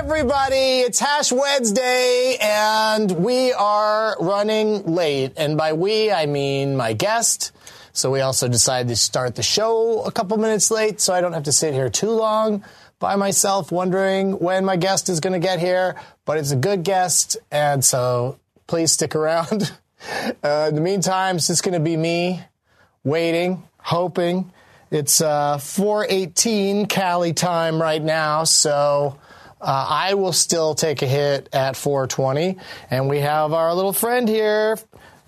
Everybody, it's Hash Wednesday and we are running late. And by we, I mean my guest. So we also decided to start the show a couple minutes late so I don't have to sit here too long by myself wondering when my guest is going to get here. But it's a good guest and so please stick around. Uh, in the meantime, it's just going to be me waiting, hoping. It's uh, 418 Cali time right now, so uh, I will still take a hit at 420. And we have our little friend here,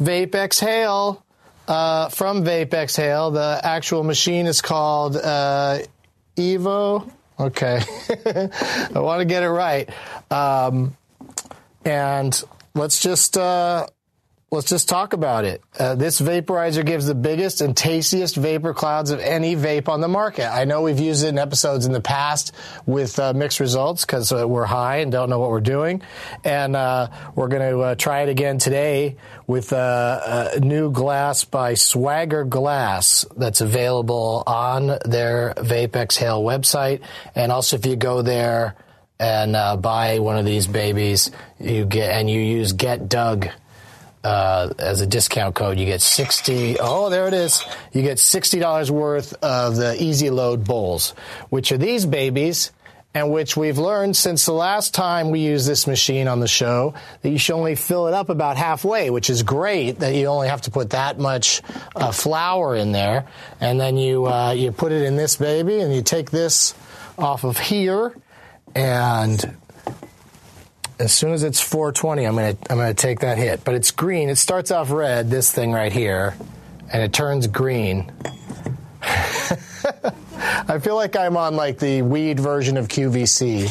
Vape Exhale, uh, from Vape Exhale. The actual machine is called uh, Evo. Okay. I want to get it right. Um, and let's just. Uh, let's just talk about it. Uh, this vaporizer gives the biggest and tastiest vapor clouds of any vape on the market. I know we've used it in episodes in the past with uh, mixed results because uh, we're high and don't know what we're doing. And uh, we're going to uh, try it again today with uh, a new glass by Swagger Glass that's available on their Vape Exhale website. And also, if you go there, and buy one of these babies, you get and you use Get Doug uh, as a discount code, you get 60, oh, there it is. You get $60 worth of the Easy Load bowls, which are these babies, and which we've learned since the last time we used this machine on the show that you should only fill it up about halfway, which is great that you only have to put that much uh, flour in there. And then you, uh, you put it in this baby and you take this off of here and as soon as it's 420, I'm gonna I'm gonna take that hit. But it's green. It starts off red, this thing right here, and it turns green. I feel like I'm on like the weed version of QVC.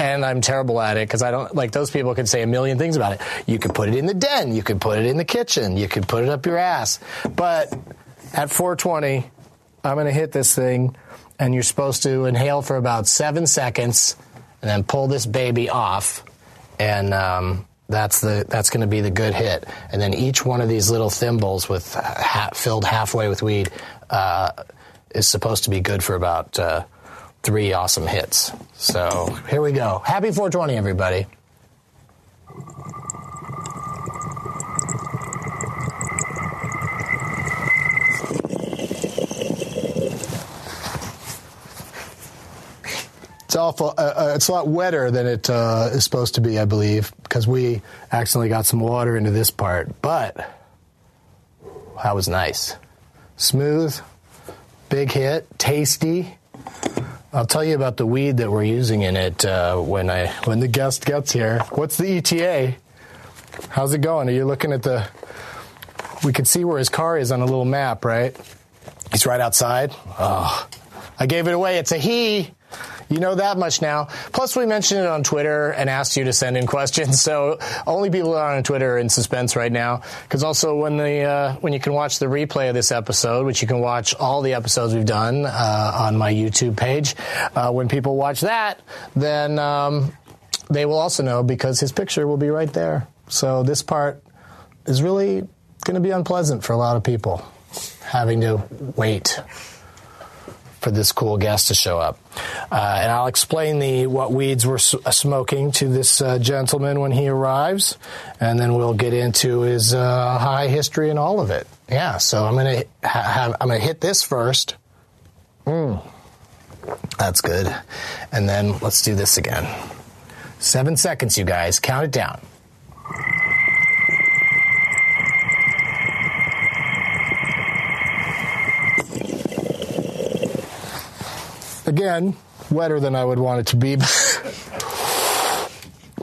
and I'm terrible at it because I don't like those people could say a million things about it. You could put it in the den, you could put it in the kitchen, you could put it up your ass. But at 420, I'm going to hit this thing, and you're supposed to inhale for about seven seconds, and then pull this baby off and um, that's the that's going to be the good hit. And then each one of these little thimbles with ha- filled halfway with weed uh, is supposed to be good for about uh, three awesome hits. So here we go. Happy 420, everybody. It's awful. Uh, uh, it's a lot wetter than it uh, is supposed to be, I believe, because we accidentally got some water into this part. But that was nice, smooth, big hit, tasty. I'll tell you about the weed that we're using in it uh, when I when the guest gets here. What's the ETA? How's it going? Are you looking at the? We can see where his car is on a little map, right? He's right outside. Oh, I gave it away. It's a he. You know that much now. Plus, we mentioned it on Twitter and asked you to send in questions. So only people that are on Twitter are in suspense right now. Because also when the uh, when you can watch the replay of this episode, which you can watch all the episodes we've done uh, on my YouTube page, uh, when people watch that, then um, they will also know because his picture will be right there. So this part is really going to be unpleasant for a lot of people having to wait for this cool guest to show up. Uh, and I'll explain the what weeds we're uh, smoking to this uh, gentleman when he arrives, and then we'll get into his uh, high history and all of it. Yeah, so I'm gonna ha- have, I'm gonna hit this first. Mm. That's good. And then let's do this again. Seven seconds, you guys. Count it down. Again, wetter than I would want it to be,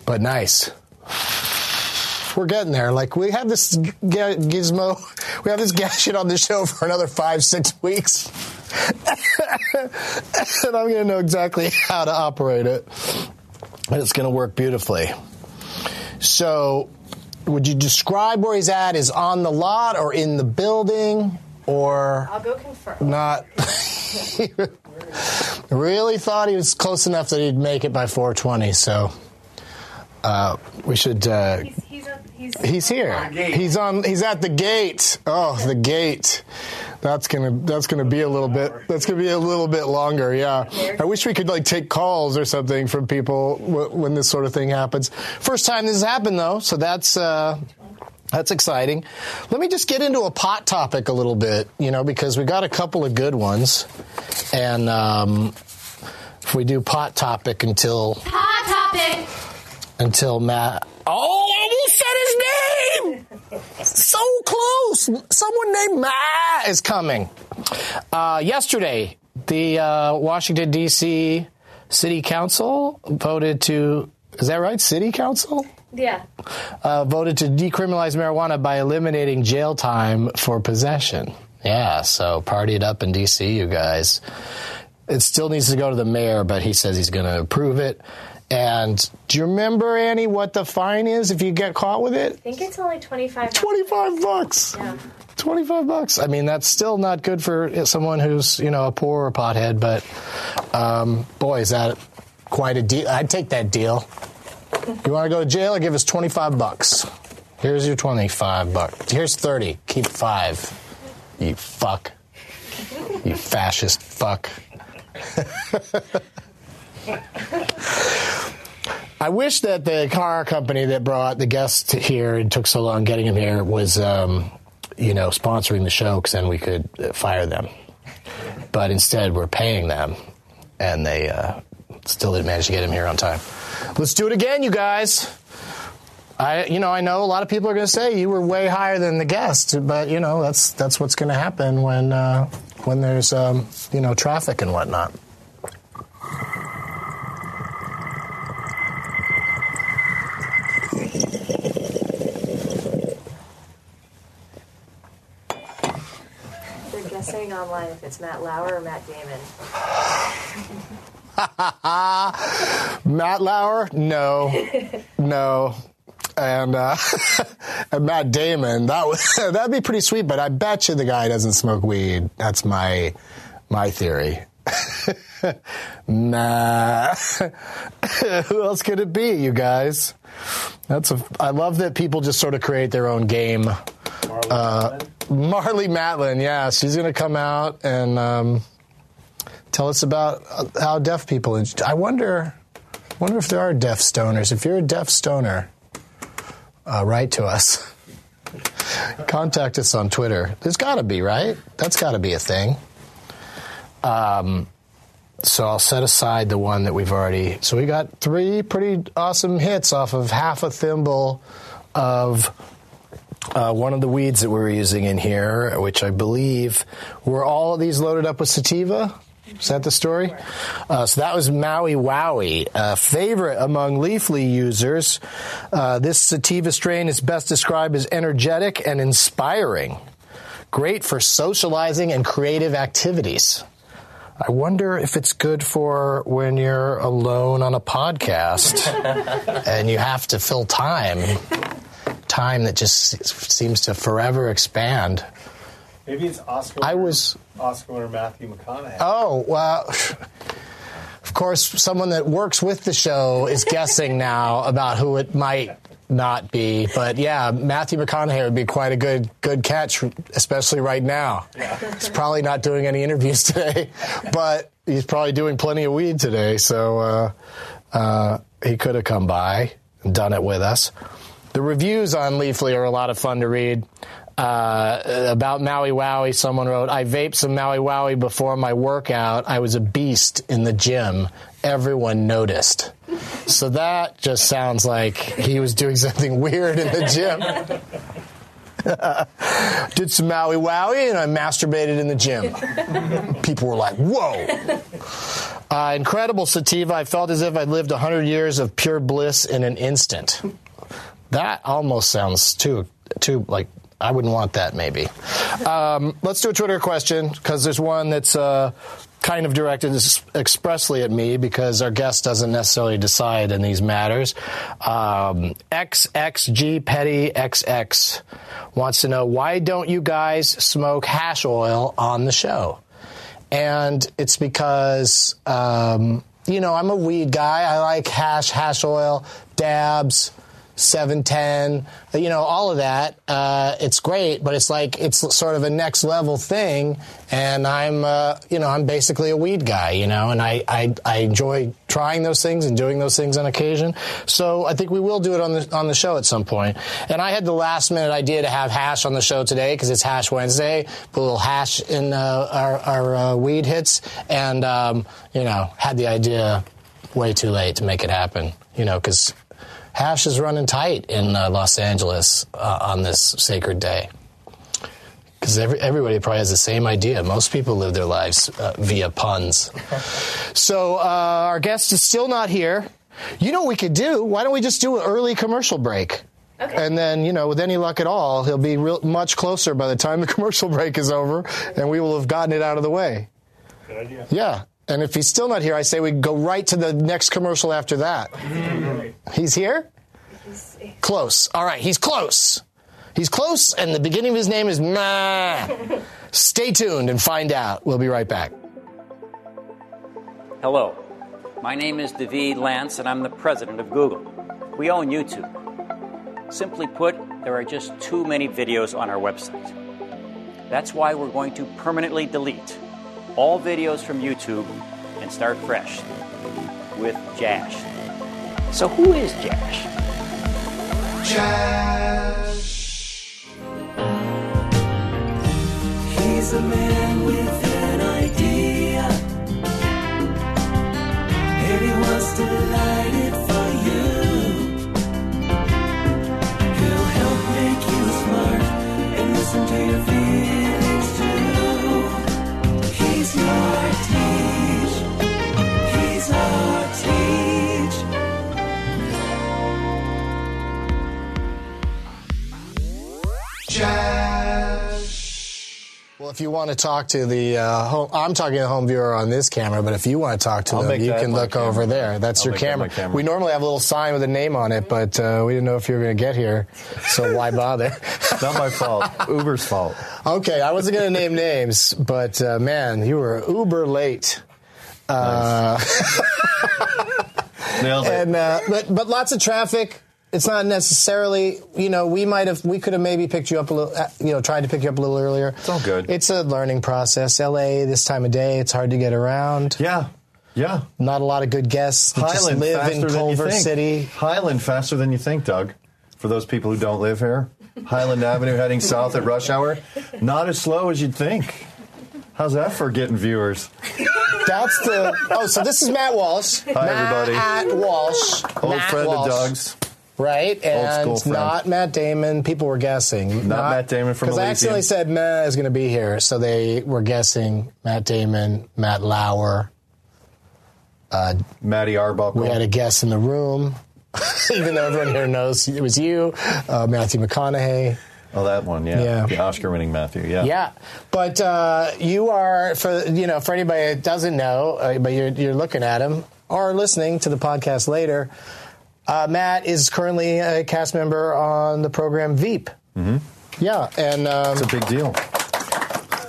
but nice. we're getting there. Like we have this g- gizmo, we have this gadget on the show for another five, six weeks, and I'm gonna know exactly how to operate it, and it's gonna work beautifully. So, would you describe where he's at? Is on the lot or in the building or I'll go confirm. not? really thought he was close enough that he'd make it by 420. So uh, we should. Uh, He's, he's, a, he's, he's here. He's on. He's at the gate. Oh, the gate. That's gonna. That's gonna be a little bit. That's gonna be a little bit longer. Yeah. I wish we could like take calls or something from people w- when this sort of thing happens. First time this has happened though, so that's. Uh, that's exciting. Let me just get into a pot topic a little bit, you know, because we got a couple of good ones, and um, if we do pot topic until Hot topic. until Matt. Oh, I almost said his name. So close. Someone named Matt is coming. Uh, yesterday, the uh, Washington D.C. City Council voted to. Is that right? City Council Yeah. uh, voted to decriminalize marijuana by eliminating jail time for possession. Yeah, so party it up in D.C., you guys. It still needs to go to the mayor, but he says he's going to approve it. And do you remember, Annie, what the fine is if you get caught with it? I think it's only 25 25 bucks. Yeah. 25 bucks. I mean, that's still not good for someone who's, you know, a poor pothead, but um, boy, is that quite a deal. I'd take that deal. You want to go to jail or give us 25 bucks? Here's your 25 bucks. Here's 30. Keep five. You fuck. You fascist fuck. I wish that the car company that brought the guest here and took so long getting him here was, um, you know, sponsoring the show because then we could uh, fire them. But instead, we're paying them, and they uh, still didn't manage to get him here on time. Let's do it again, you guys. I, you know, I know a lot of people are going to say you were way higher than the guest, but you know that's that's what's going to happen when uh, when there's um, you know traffic and whatnot. They're guessing online if it's Matt Lauer or Matt Damon. Matt Lauer, no, no, and uh, and Matt Damon. That would that'd be pretty sweet. But I bet you the guy doesn't smoke weed. That's my my theory. nah. Who else could it be? You guys. That's a. I love that people just sort of create their own game. Uh, Marlee Matlin, yeah, she's gonna come out and. Um, tell us about uh, how deaf people. I wonder, wonder if there are deaf stoners. If you're a deaf stoner, uh, write to us. Contact us on Twitter. There's got to be right. That's got to be a thing. Um, so I'll set aside the one that we've already. So we got three pretty awesome hits off of half a thimble of uh, one of the weeds that we were using in here, which I believe were all of these loaded up with sativa. Is that the story? Uh, so that was Maui Wowie, a favorite among Leafly users. Uh, this sativa strain is best described as energetic and inspiring, great for socializing and creative activities. I wonder if it's good for when you're alone on a podcast and you have to fill time, time that just seems to forever expand. Maybe it's Oscar. I was Oscar or Matthew McConaughey. Oh, well, of course, someone that works with the show is guessing now about who it might not be. But yeah, Matthew McConaughey would be quite a good good catch, especially right now. He's probably not doing any interviews today, but he's probably doing plenty of weed today. So uh, uh, he could have come by and done it with us. The reviews on Leafly are a lot of fun to read. Uh, about Maui Wowie, someone wrote, I vaped some Maui Wowie before my workout. I was a beast in the gym. Everyone noticed. So that just sounds like he was doing something weird in the gym. Did some Maui Wowie and I masturbated in the gym. People were like, whoa. Uh, incredible sativa. I felt as if I'd lived 100 years of pure bliss in an instant. That almost sounds too too like I wouldn't want that. Maybe. Um, let's do a Twitter question because there's one that's uh, kind of directed expressly at me because our guest doesn't necessarily decide in these matters. Um, XXG Petty XX wants to know why don't you guys smoke hash oil on the show? And it's because, um, you know, I'm a weed guy. I like hash, hash oil, dabs, 710, you know, all of that. Uh, it's great, but it's like, it's sort of a next level thing. And I'm, uh, you know, I'm basically a weed guy, you know, and I, I, I enjoy trying those things and doing those things on occasion. So I think we will do it on the, on the show at some point. And I had the last minute idea to have hash on the show today because it's Hash Wednesday. Put a little hash in uh, our, our uh, weed hits and, um, you know, had the idea way too late to make it happen, you know, because hash is running tight in uh, Los Angeles uh, on this sacred day. Because every, everybody probably has the same idea. Most people live their lives uh, via puns. So uh, our guest is still not here. You know what we could do? Why don't we just do an early commercial break? Okay. And then, you know, with any luck at all, he'll be real, much closer by the time the commercial break is over, and we will have gotten it out of the way. Good idea. Yeah. And if he's still not here, I say we go right to the next commercial after that. He's here? Close. All right, he's close. He's close, and the beginning of his name is Ma. Stay tuned and find out. We'll be right back. Hello, my name is David Lance, and I'm the president of Google. We own YouTube. Simply put, there are just too many videos on our website. That's why we're going to permanently delete all videos from YouTube and start fresh with Jash. So, who is Jash? Jash. He's a man with an idea. If you want to talk to the uh, home, I'm talking to the home viewer on this camera, but if you want to talk to I'll them, you can look camera. over there. That's I'll your make that camera. We normally have a little sign with a name on it, but uh, we didn't know if you were going to get here, so why bother? Not my fault. Uber's fault. okay, I wasn't going to name names, but uh, man, you were uber late. Nailed it. and uh, but but lots of traffic. It's not necessarily, you know, we might have, we could have maybe picked you up a little, uh, you know, tried to pick you up a little earlier. It's all good. It's a learning process. LA this time of day, it's hard to get around. yeah. Yeah. Not a lot of good guests that just Highland live faster in than you Culver think. City. Highland faster than you think, Doug. For those people who don't live here, Highland Avenue heading south at rush hour, not as slow as you'd think. How's that for getting viewers? That's the. Oh, so this is Matt Walsh. Hi, Matt everybody. At Walsh. Old Matt friend Walsh. of Doug's. Right, and not Matt Damon. People were guessing. Not Matt Damon from Because I accidentally said Matt is going to be here, so they were guessing Matt Damon, Matt Lauer. Matty Arbuckle. We had a guest in the room, even though everyone here knows it was you, uh, Matthew McConaughey. oh, that one, yeah. Yeah. The Oscar winning Matthew, yeah. Yeah, but uh, you are for you know for anybody that doesn't know, uh, but you're you're looking at him or listening to the podcast later. Uh, Matt is currently a cast member on the program Veep. Mm-hmm. Yeah, and um, It's a big deal.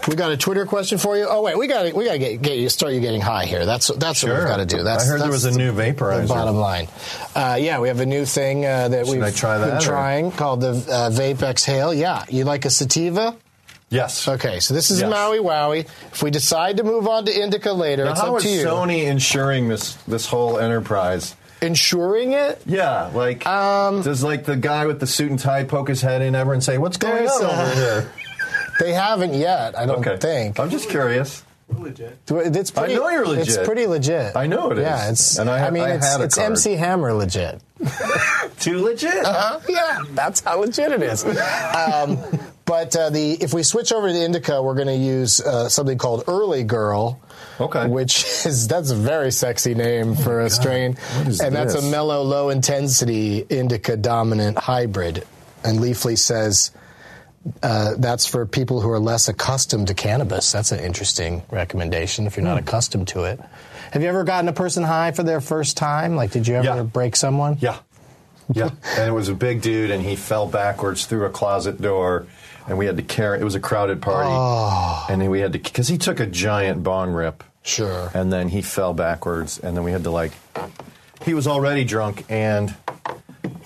we got a Twitter question for you. Oh wait, we got we got to get, get you start you getting high here. That's that's what we've got to do. That's I heard there was a the- new the vaporizer. bottom line. Uh, yeah, we have a new thing uh, that Should we've try been that, or- trying called the uh, Vape Exhale. Yeah, you like a sativa? Yes. Okay, so this is Yes. Maui Wowie. If we decide to move on to Indica later, Now, it's how up is to you. Sony insuring this this whole enterprise? Insuring it? Yeah, like Um, does like the guy with the suit and tie poke his head in ever and say, "What's going on over here?" They haven't yet, I don't Okay, think. I'm just curious. Legit. It's pretty, I know you're It's legit. pretty legit. I know it is. Yeah, it's. And I ha- mean, I it's, had a it's card. MC Hammer legit. Too legit. Uh-huh. yeah, that's how legit it is. Um, But uh, the if we switch over to indica, we're going to use uh, something called Early Girl. Okay. Which is that's a very sexy name for a strain, What is and that's a mellow, low intensity indica dominant hybrid. And Leafly says uh, that's for people who are less accustomed to cannabis. That's an interesting recommendation if you're not Hmm. accustomed to it. Have you ever gotten a person high for their first time? Like, did you ever Yeah. break someone? Yeah. Yeah. and it was a big dude, and he fell backwards through a closet door, and we had to carry. It was a crowded party, Oh. and then we had to because he took a giant bong rip, Sure. and then he fell backwards, and then we had to like. He was already drunk, and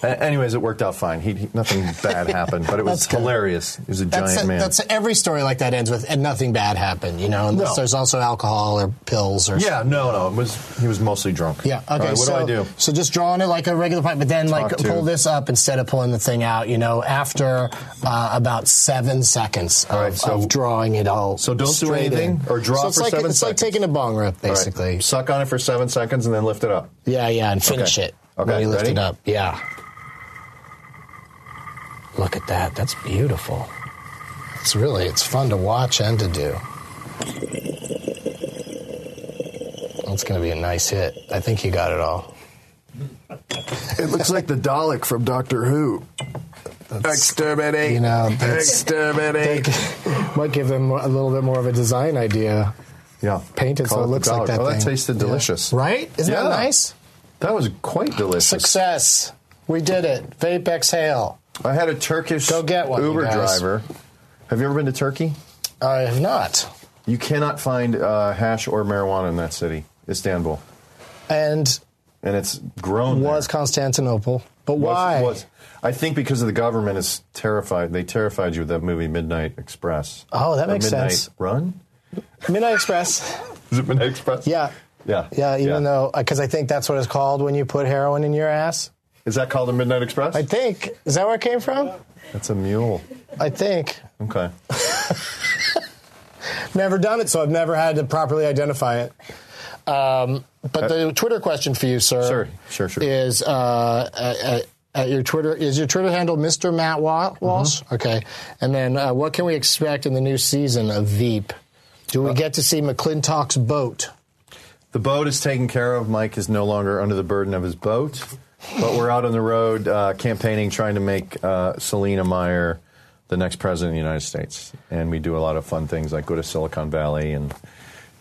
anyways, it worked out fine. He, he nothing bad happened, but it was good. hilarious. He was a That's, giant man. that's every story like that ends with and nothing bad happened, you know, unless No. there's also alcohol or pills or yeah, no, no, it was he was mostly drunk. Yeah. Okay. Right, what so, do I do? So just drawing it like a regular pipe, but then like to- pull this up instead of pulling the thing out. You know, after uh, about seven seconds of, All right, so- of drawing it all. so don't do anything in. or draw so it's for like, seven It's like taking a bong rip, All right, basically. suck on it for seven seconds and then lift it up. Yeah, yeah, and finish Okay. it. Okay, When you lift ready? it up. Yeah. Look at that. That's beautiful. It's really it's fun to watch and to do. That's going to be a nice hit. I think you got it all. It looks like the Dalek from Doctor Who. That's, Exterminate. You know, that's- Exterminate. Might give them a little bit more of a design idea. Yeah, Paint it so Call it looks like dollar. that Oh, thing. that tasted Yeah. delicious. Right? Isn't Yeah. that nice? That was quite delicious. Success. We did it. Vape exhale. I had a Turkish Go get one, you Uber guys. driver. Have you ever been to Turkey? I have not. You cannot find uh, hash or marijuana in that city, Istanbul, And and it's grown. there. was Constantinople. But Was- why? Was, I think because of the government is terrified. They terrified you with that movie Midnight Express. Oh, that Or makes Midnight sense. Run. Midnight Express. Is it Midnight Express? Yeah. Yeah. Yeah, even though, because I think that's what it's called when you put heroin in your ass. Is that called a Midnight Express? I think. Is that where it came from? That's a mule. I think. Okay. Never done it, so I've never had to properly identify it. Um, but the Twitter question for you, sir, Uh, Sure, sure, sure. is uh, at, at your Twitter is your Twitter handle Mr. Matt Wa- Walsh? Mm-hmm. Okay, and then uh, what can we expect in the new season of Veep? Do we Uh, get to see McLintock's boat? The boat is taken care of. Mike is no longer under the burden of his boat, but we're out on the road uh, campaigning, trying to make uh, Selina Meyer the next president of the United States. And we do a lot of fun things like go to Silicon Valley and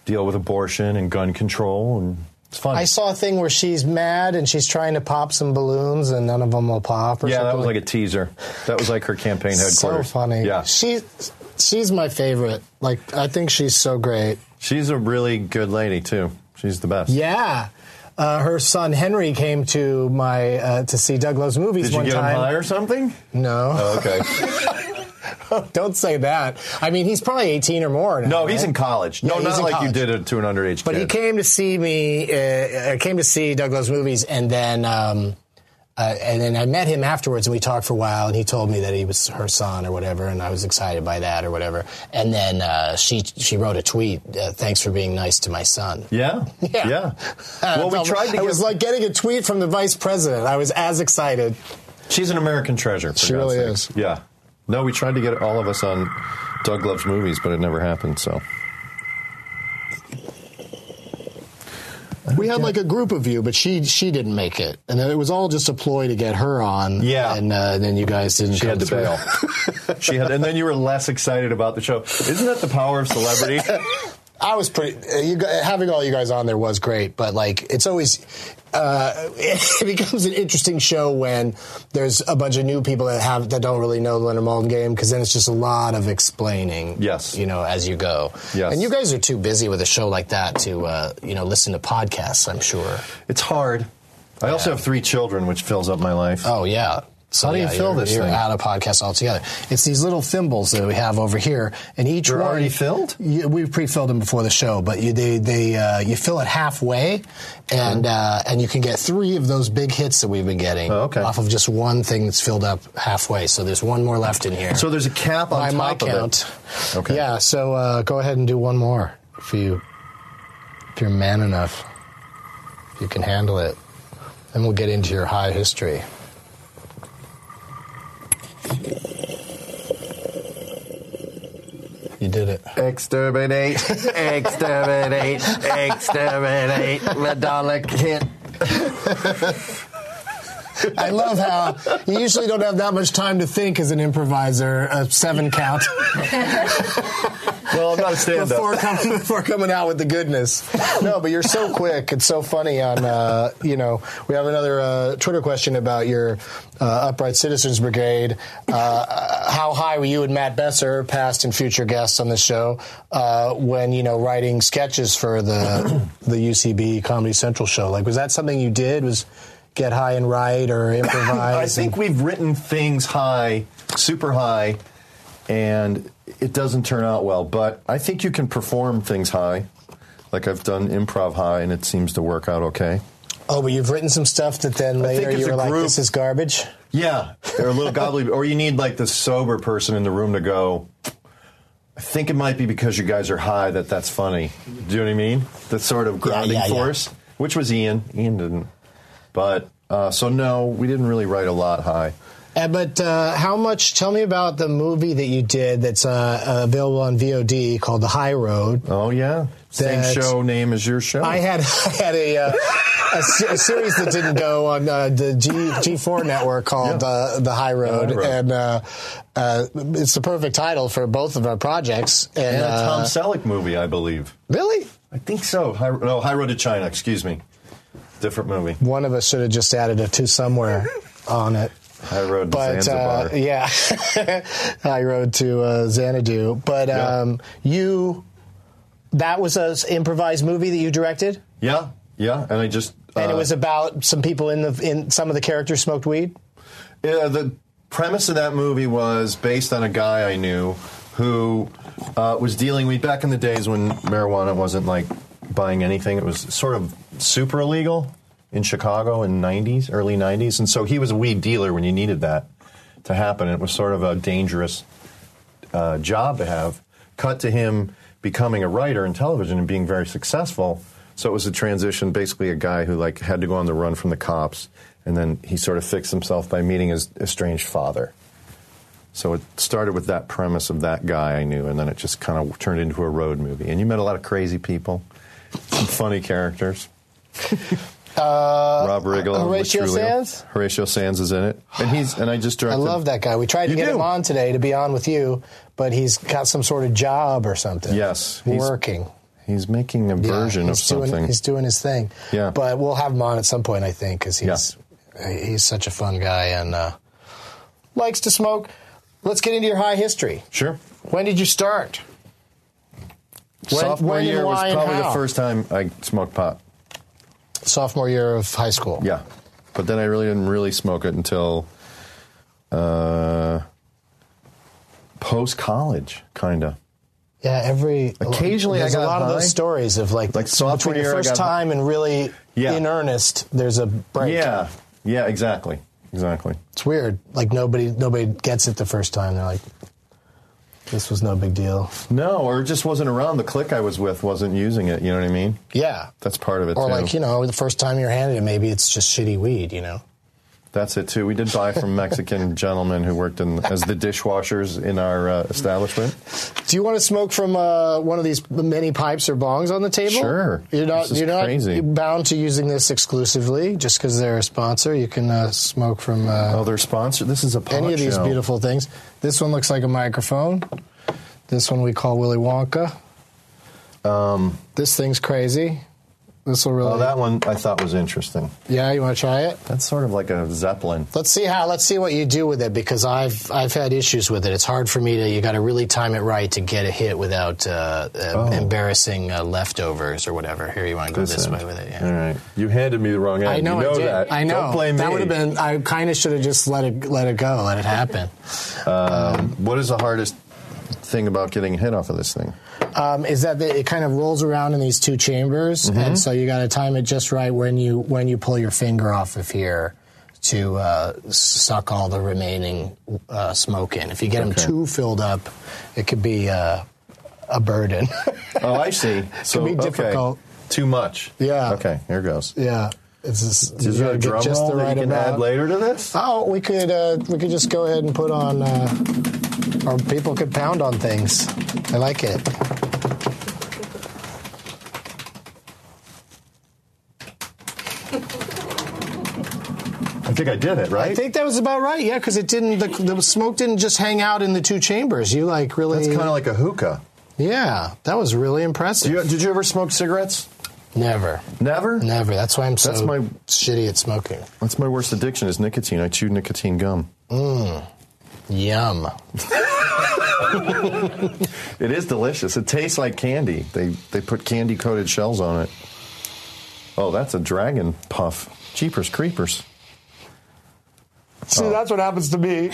deal with abortion and gun control, and it's fun. I saw a thing where she's mad and she's trying to pop some balloons and none of them will pop. Or something. yeah, that was like a teaser. That was like her campaign headquarters. so funny. Yeah, she she's my favorite. Like I think she's so great. she's a really good lady too. She's the best. Yeah. Uh, her son Henry came to my uh, to see Doug Loves Movies Did you one get time. him high or something? No, Oh, okay. don't say that. I mean, he's probably eighteen or more now. no, he's right? in college. Yeah, no, he's not like you did it to an underage But kid. he came to see me. Uh, uh, came to see Doug Loves Movies, and then um, uh, and then I met him afterwards, and we talked for a while. And he told me that he was her son or whatever, and I was excited by that or whatever. And then uh, she she wrote a tweet. Uh, Thanks for being nice to my son. Yeah, Yeah. yeah. Well, we I tried to. It was like getting a tweet from the vice president. I was as excited. She's an American treasure. For She God's really sakes. Yeah. No, we tried to get all of us on Doug Loves Movies, but it never happened. So We had like a group of you, but she she didn't make it, and then it was all just a ploy to get her on. Yeah. and uh, then you guys didn't. she had to bail. she had, and then you were less excited about the show. Isn't that the power of celebrity? I was pretty. Uh, you having all you guys on there was great, but like it's always. Uh, it becomes an interesting show when there's a bunch of new people that have that don't really know the Leonard Maltin game because then it's just a lot of explaining. Yes. you know, as you go. Yes. and you guys are too busy with a show like that to uh, you know listen to podcasts. I'm sure. it's hard. I also have three children, which fills up my life. Oh yeah. So How do you yeah, fill you're, this You're thing? out of podcasts altogether. It's these little thimbles that we have over here, and each They're one already filled? You, we've pre-filled them before the show, but you they they uh, you fill it halfway, and uh, and you can get three of those big hits that we've been getting Oh, okay. off of just one thing that's filled up halfway. So there's one more left in here. So there's a cap on by top my of count. it. Okay. Yeah. So uh, go ahead and do one more if you if you're man enough, if you can handle it. Then we'll get into your high history. You did it. Exterminate, exterminate, exterminate. Madonna hit. I love how you usually don't have that much time to think as an improviser. A seven count Well, I'm not a stand before coming before coming out with the goodness. No, but you're so quick. It's so funny. On uh, you know, we have another uh, Twitter question about your uh, Upright Citizens Brigade. Uh, how high were you and Matt Besser, past and future guests on the show, uh, when you know writing sketches for the the UCB Comedy Central show? Like, was that something you did? Was get high and write or improvise? I think we've written things high, super high, and it doesn't turn out well. But I think you can perform things high. Like I've done improv high, and it seems to work out okay. Oh, but you've written some stuff that then later you a were like, "This is garbage." Yeah, they're a little gobbly, or you need like the sober person in the room to go. I think it might be because you guys are high that that's funny. Do you know what I mean? The sort of grounding yeah, yeah. force, which was Ian. Ian didn't, but uh, so no, we didn't really write a lot high. Uh, but uh, how much? Tell me about the movie that you did that's uh, available on VOD called The High Road. Oh yeah, same show name as your show. I had I had a, uh, a, a series that didn't go on uh, the G G4 network called Yeah. uh, The High Road, High Road. and uh, uh, it's the perfect title for both of our projects. And, and a Tom Selleck movie, I believe. really, I think so. High, no, High Road to China. Excuse me. Different movie. one of us should have just added a to somewhere on it. High Road to but Zanzibar. uh, yeah, I rode to uh, Xanadu. But Yeah. um, you, that was an improvised movie that you directed, yeah, yeah, and I just and it uh, was about some people in the in some of the characters smoked weed. Yeah, the premise of that movie was based on a guy I knew who uh, was dealing with back in the days when marijuana wasn't like buying anything. It was sort of super illegal in Chicago in '90s, early '90s, and so he was a weed dealer when you needed that to happen. It was sort of a dangerous uh, job to have. Cut to him becoming a writer in television and being very successful. So it was a transition, basically a guy who like had to go on the run from the cops, and then he sort of fixed himself by meeting his estranged father. So it started with that premise of that guy I knew, and then it just kind of turned into a road movie. And you met a lot of crazy people, some funny characters. Uh, Rob Riggle, Uh, Horatio Sanz? Horatio Sanz is in it, and he's and I just I love that guy. We tried to You get do? him on today to be on with you, but he's got some sort of job or something. Yes, he's- working. He's making a Yeah, version of he's doing- something. he's doing his thing. Yeah. but we'll have him on at some point, I think, because he's he's such a fun guy and uh, likes to smoke. Let's get into your high history. Sure. When did you start? When- Sophomore when year was probably the first time I smoked pot. Sophomore year of high school. Yeah, but then I really didn't really smoke it until uh, post college, kind of. Yeah, every Occasionally there's I got a lot of those stories of like, Like sophomore year first got high. time and really Yeah. in earnest. There's a break. Yeah, yeah, exactly, exactly. It's weird. Like nobody nobody gets it the first time. They're like, this was no big deal. No, or it just wasn't around. The clique I was with wasn't using it. You know what I mean? Yeah. That's part of it Or too. like, you know, the first time you're handed it, maybe it's just shitty weed, you know? That's it too. We did buy from Mexican gentlemen who worked in as the dishwashers in our uh, establishment. Do you want to smoke from uh, one of these many pipes or bongs on the table? Sure. You're not, This is you're not crazy. bound to using this exclusively just because they're a sponsor. You can uh, smoke from uh, Oh, they're sponsored. This is a pot any of these show. beautiful things. This one looks like a microphone. This one we call Willy Wonka. Um, this thing's crazy. This will really. Oh, that one I thought was interesting. yeah, you want to try it? That's sort of like a zeppelin. Let's see how. Let's see what you do with it because I've I've had issues with it. It's hard for me to. You got to really time it right to get a hit without uh, uh, Oh. embarrassing uh, leftovers or whatever. Here, you want to go this, end. way with it? Yeah. All right. You handed me the wrong end. I know, you know I did. that. I know. Don't blame that me. would have been. I kind of should have just let it let it go, let it happen. What is the hardest thing about getting a hit off of this thing? Um, is that the, it kind of rolls around in these two chambers, Mm-hmm. and so you got to time it just right when you when you pull your finger off of here to uh, suck all the remaining uh, smoke in. If you get them too filled up, it could be uh, a burden. Oh, I see. So be okay. difficult. Too much. Yeah. Okay. Here goes. yeah. It's just, Is there a drum just roll the that right you can amount. add later to this? Oh, we could uh, we could just go ahead and put on, uh, or people could pound on things. I like it. I think I did it, right? I think that was about right. Yeah, because it didn't. The, the smoke didn't just hang out in the two chambers. You like really. That's kind of like a hookah. Yeah, that was really impressive. You- did you ever smoke cigarettes? Never, Never? never. That's why I'm so That's my- shitty at smoking. That's my worst addiction is nicotine. I chew nicotine gum. Mmm. Yum. It is delicious. It tastes like candy. They they put candy coated shells on it. Oh, that's a dragon puff. Jeepers creepers. See, that's what happens to me.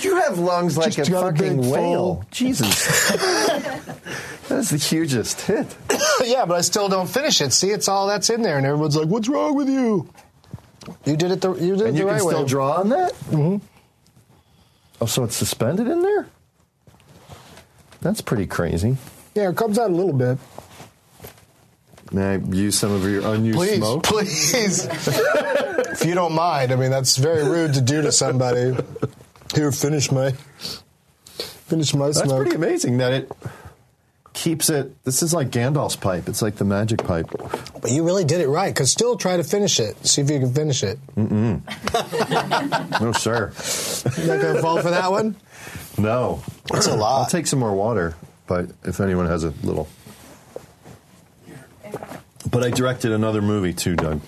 You have lungs like Just a got a fucking big whale. full- Jesus. That's the hugest hit. yeah, but I still don't finish it. See, it's all that's in there, and everyone's like, "What's wrong with you?" You did it the you did And it you the can right still draw on that? Mm-hmm. Oh, so it's suspended in there? That's pretty crazy. Yeah, it comes out a little bit. May I use some of your unused Please, smoke? please. if you don't mind, I mean that's very rude to do to somebody. Here, finish my finish my That's smoke. pretty amazing that it keeps it. This is like Gandalf's pipe. It's like the magic pipe. But you really did it right. Because still try to finish it. See if you can finish it. No, sir. Not gonna fall for that one? No. That's a lot. I'll take some more water, but if anyone has a little. But I directed another movie too, Doug.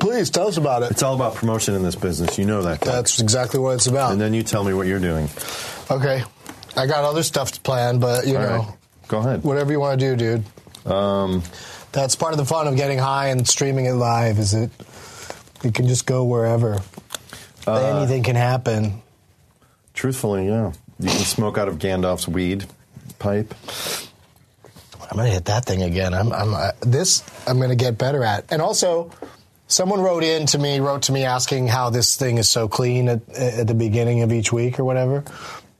Please tell us about it. It's all about promotion in this business. You know that. Doug. That's exactly what it's about. and then you tell me what you're doing. okay, I got other stuff to plan, but you All know, right. Go ahead. whatever you want to do, dude. Um, That's part of the fun of getting high and streaming it live. Is it? It can just go wherever. Uh, Anything can happen. truthfully, yeah. You can smoke out of Gandalf's weed pipe. I'm gonna hit that thing again. I'm, I'm uh, this. I'm gonna get better at. And also, someone wrote in to me, wrote to me asking how this thing is so clean at, at the beginning of each week or whatever.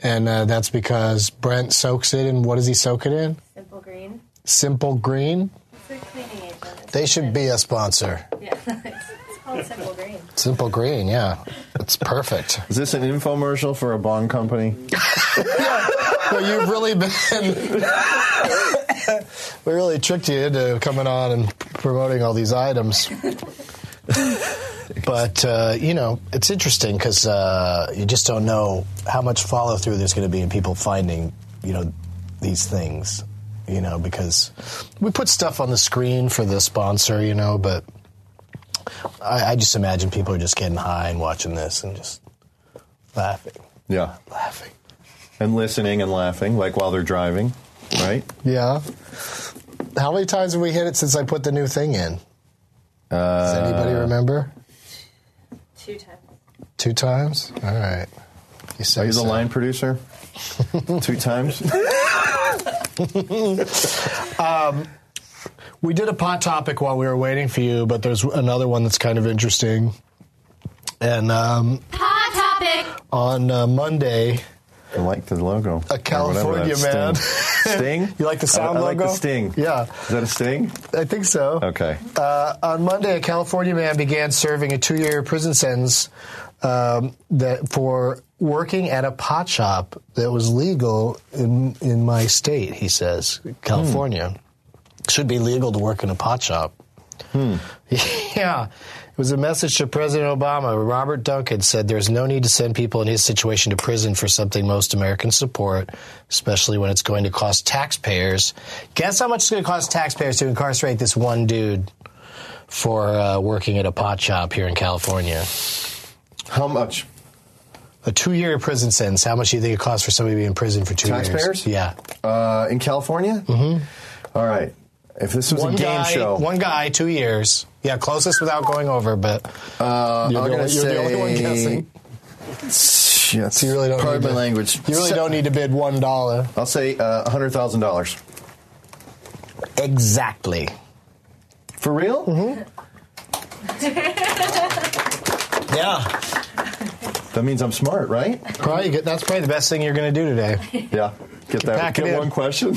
And uh, that's because Brent soaks it in. What does he soak it in? Simple green. Simple Green. It's a cleaning agent. It's They should be a sponsor. Yeah, it's, it's called Simple Green. Simple Green, yeah, it's perfect. Is this an infomercial for a bond company? yeah. well, you've really been. we really tricked you into coming on and promoting all these items. but, uh, you know, it's interesting because uh, you just don't know how much follow through there's going to be in people finding, you know, these things, you know, because we put stuff on the screen for the sponsor, you know, but I, I just imagine people are just getting high and watching this and just laughing, Yeah. laughing. And listening and laughing, like while they're driving, right? Yeah. How many times have we hit it since I put the new thing in? Does anybody remember? Two times. Two times? All right. You say Are you the line producer? Two times? We did a pot topic while we were waiting for you, but there's another one that's kind of interesting. And um, Hot topic. on uh, Monday, I like the logo. a California man. Sting. Sting? You like the sound I, I like the sting. Yeah. Is that a sting? I think so. Okay. Uh, on Monday, a California man began serving a two-year prison sentence um, that for working at a pot shop that was legal in in my state. He says California should be legal to work in a pot shop. Yeah. It was a message to President Obama. Robert Duncan said there's no need to send people in his situation to prison for something most Americans support, especially when it's going to cost taxpayers. Guess how much it's going to cost taxpayers to incarcerate this one dude for uh, working at a pot shop here in California? How much? A two year prison sentence. How much do you think it costs for somebody to be in prison for two Taxpayers? years? Yeah. Uh, in California? Mm-hmm. All right. If this was One a game guy, show, one guy, two years. Yeah, closest without going over, but uh, you're, the, only, you're say. the only one guessing. Shit. So you really don't Pardon need my to- language. You really Se- don't need to bid one dollar. I'll say uh, $100,000. Exactly. For real? Mm-hmm. Yeah. That means I'm smart, right? Probably. That's probably the best thing you're going to do today. Yeah. Get that. pack Get one question.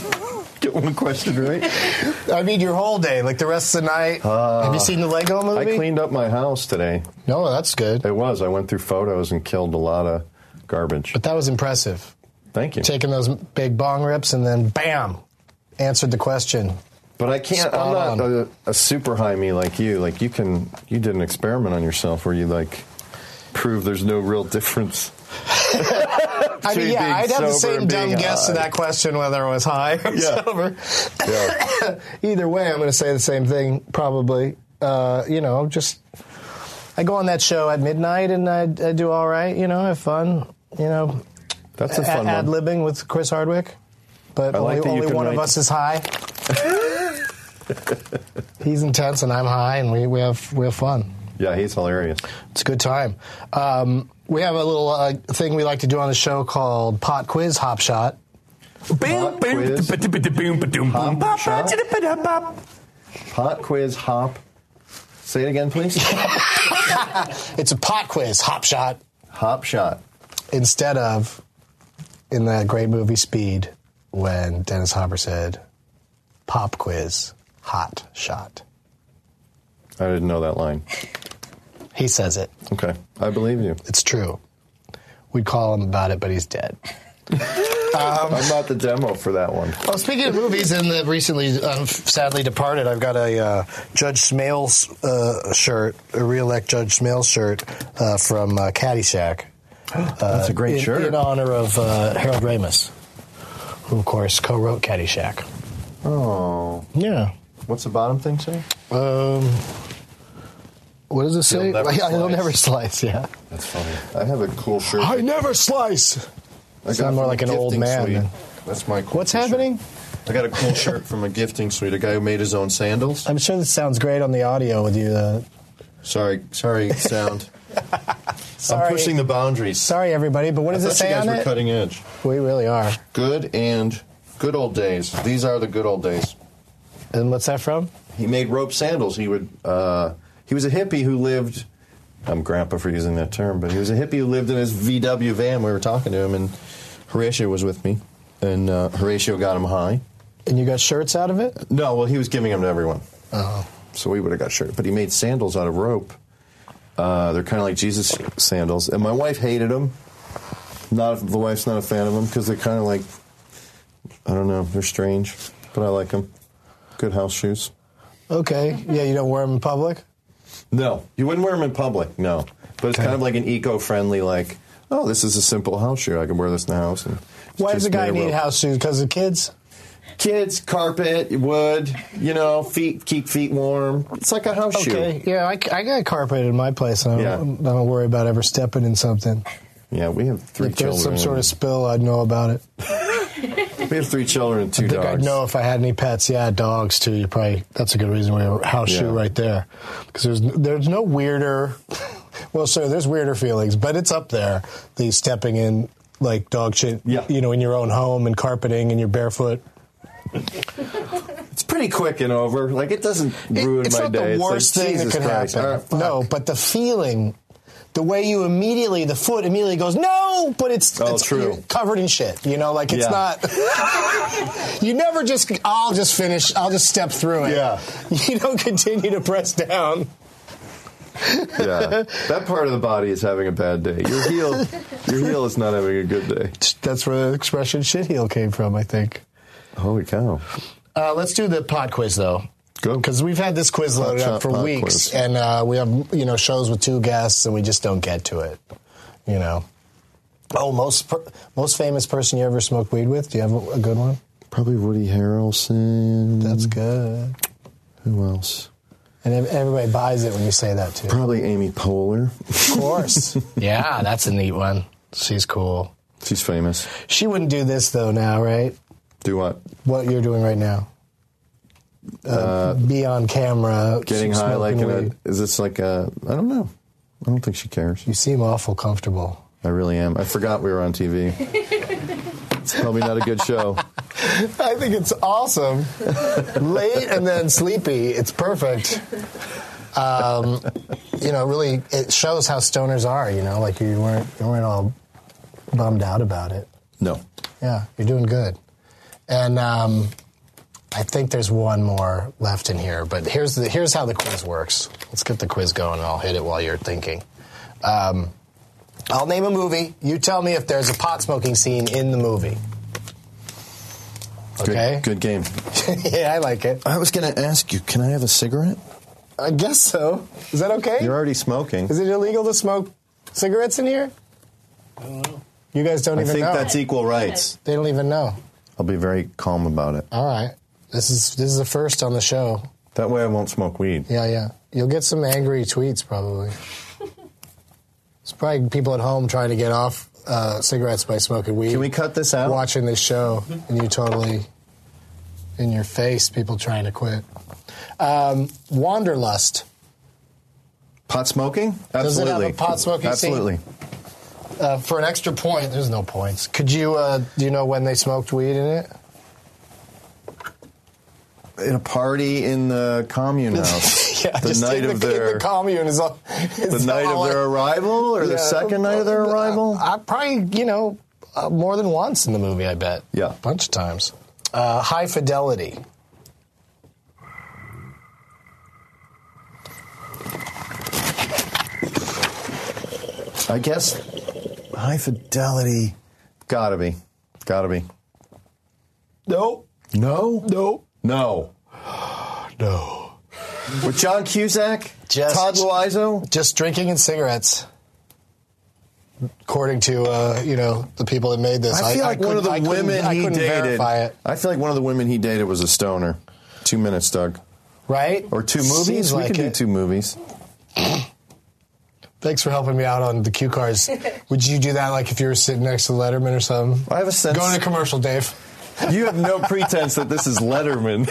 Get one question right. I mean, your whole day, like the rest of the night. Uh, Have you seen the Lego movie? I cleaned up my house today. no, that's good. It was. I went through photos and killed a lot of garbage. But that was impressive. Thank you. Taking those big bong rips and then bam, answered the question. But I can't. Spot I'm not a, a super high me like you. Like you can. You did an experiment on yourself where you like prove there's no real difference. I mean, yeah, I'd have the same dumb being guess to that question whether it was high or Yeah. sober. Yeah. Either way, I'm going to say the same thing. Probably, uh, you know, just I go on that show at midnight and I, I do all right. You know, I have fun. You know, That's a fun ad one. libbing with Chris Hardwick. But I only, like that only can one of us is high. He's intense and I'm high, and we, we have we have fun. Yeah, he's hilarious. It's a good time. Um, we have a little uh, thing we like to do on the show called Pot Quiz Hop Shot. Hot quiz. Hop shot. Hot quiz hop. Say it again, please. It's a pot quiz hop shot hop shot. instead of in that great movie Speed when Dennis Hopper said pop quiz hot shot. I didn't know that line. He says it. Okay, I believe you. It's true. We'd call him about it, but he's dead. I'm not the demo for that one. Oh, speaking of movies, and the recently um, sadly departed, I've got a uh, Judge Smails uh, shirt, a re-elect Judge Smails shirt uh, from uh, Caddyshack. That's a great in, shirt. in honor of uh, Harold Ramis, who of course co-wrote Caddyshack. oh, Yeah. what's the bottom thing say? Um, what does it say? Never I, will slice. never slice. Yeah. That's funny. I have a cool shirt. I never slice. I sound more like an old man suite. That's my. Cool What's t-shirt. happening? I got a cool shirt from a gifting suite. A guy who made his own sandals. I'm sure this sounds great on the audio with you. Uh, Sorry, sorry, sound. sorry, I'm pushing the boundaries. sorry, everybody. But what I does it say you guys on were it? cutting edge. We really are. Good and good old days. These are the good old days. And what's that from? He made rope sandals. He would. Uh, he was a hippie who lived. I'm grandpa for using that term, but he was a hippie who lived in his VW van. We were talking to him, and Horatio was with me, and uh, Horatio got him high. And you got shirts out of it? No, well, he was giving them to everyone, Oh. so we would have got shirts. But he made sandals out of rope. Uh, they're kind of like Jesus sandals, and my wife hated them. Not the wife's not a fan of them because they're kind of like I don't know, they're strange, but I like them. Good house shoes. Okay. Yeah, you don't wear them in public? No, you wouldn't wear them in public. No, but it's Okay. kind of like an eco-friendly, like, oh, this is a simple house shoe. I can wear this in the house. And Why does a guy need house shoes? Because of kids? Kids, carpet, wood. You know, feet keep feet warm. It's like a house Okay. shoe. Yeah, I, I got carpet in my place. And I don't, I don't worry about ever stepping in something. Yeah, we have three if there's children. some sort of spill, I'd know about it. we have three children and two I think dogs. I'd know if I had any pets. Yeah, dogs too. You probably that's a good reason we have a house Yeah. shoe right there. Because there's there's no weirder. Well, sir, there's weirder feelings, but it's up there. The stepping in like dog shit. Yeah. You know, in your own home and carpeting and you're barefoot. It's pretty quick and over. Like it doesn't ruin It- ruin it's not the worst it's like, thing Jesus that could Christ. happen. Right, fuck. no, but the feeling, the way you immediately, the foot immediately goes no, but it's, Oh, it's true. covered in shit. You know, like it's Yeah. not. you never just. I'll just finish. I'll just step through it. Yeah. You don't continue to press down. yeah, that part of the body is having a bad day. Your heel, your heel is not having a good day. That's where the expression "shit heel" came from. I think. Holy cow! Uh, let's do the pod quiz though. Because we've had this quiz loaded up for weeks, quiz. and uh, we have you know shows with two guests, and we just don't get to it. You know. Oh, most per- most famous person you ever smoked weed with? Do you have a, a good one? Probably Woody Harrelson. That's good. Who else? And ev- everybody buys it when you say that too. Probably Amy Poehler. Of course. yeah, that's a neat one. She's cool. She's famous. She wouldn't do this though now, right? Do what? What you're doing right now. Uh, be on camera. Getting high like in a. weed. Is this like a? I don't know. I don't think she cares. You seem awful comfortable. I really am. I forgot we were on TV. it's probably not a good show. I think it's awesome. Late and then sleepy. It's perfect. Um, you know, really, it shows how stoners are. You know, like you weren't you weren't all bummed out about it. No. Yeah, you're doing good. And um, I think there's one more left in here, but here's the here's how the quiz works. Let's get the quiz going, and I'll hit it while you're thinking. Um, I'll name a movie. You tell me if there's a pot smoking scene in the movie. Good, Okay. good game. yeah, I like it. I was going to ask you, can I have a cigarette? I guess so. Is that okay? You're already smoking. Is it illegal to smoke cigarettes in here? I don't know. You guys don't I even know. I think that's equal rights. they don't even know. I'll be very calm about it. All right. This is this is the first on the show. That way I won't smoke weed. Yeah, yeah. You'll get some angry tweets probably. it's probably people at home trying to get off uh, cigarettes by smoking weed. Can we cut this out? Watching this show and you totally in your face, people trying to quit. Um, Wanderlust. Pot smoking? Does it have Absolutely. a pot smoking scene? Absolutely. Uh, for an extra point, there's no points. Could you uh, do you know when they smoked weed in it? In a party in the commune house. yeah, the night the, of their the commune is all. the night of their arrival or the second night of their arrival? I, I probably, you know, uh, more than once in the movie, I bet. Yeah. A bunch of times. Uh, high fidelity. I guess high fidelity. Gotta be. Gotta be. No. No? No. No. No. With John Cusack? Just- Todd Louiso? Just drinking and cigarettes. According to, uh, you know, the people that made this. I feel like one of the I women he couldn't dated. it. I feel like one of the women he dated was a stoner. Two minutes, Doug. Right? Or two movies? Seems we like could do two movies. Thanks for helping me out on the cue cards. Would you do that like if you were sitting next to Letterman or something? I have a sense. Go to a commercial, Dave. You have no pretense that this is Letterman.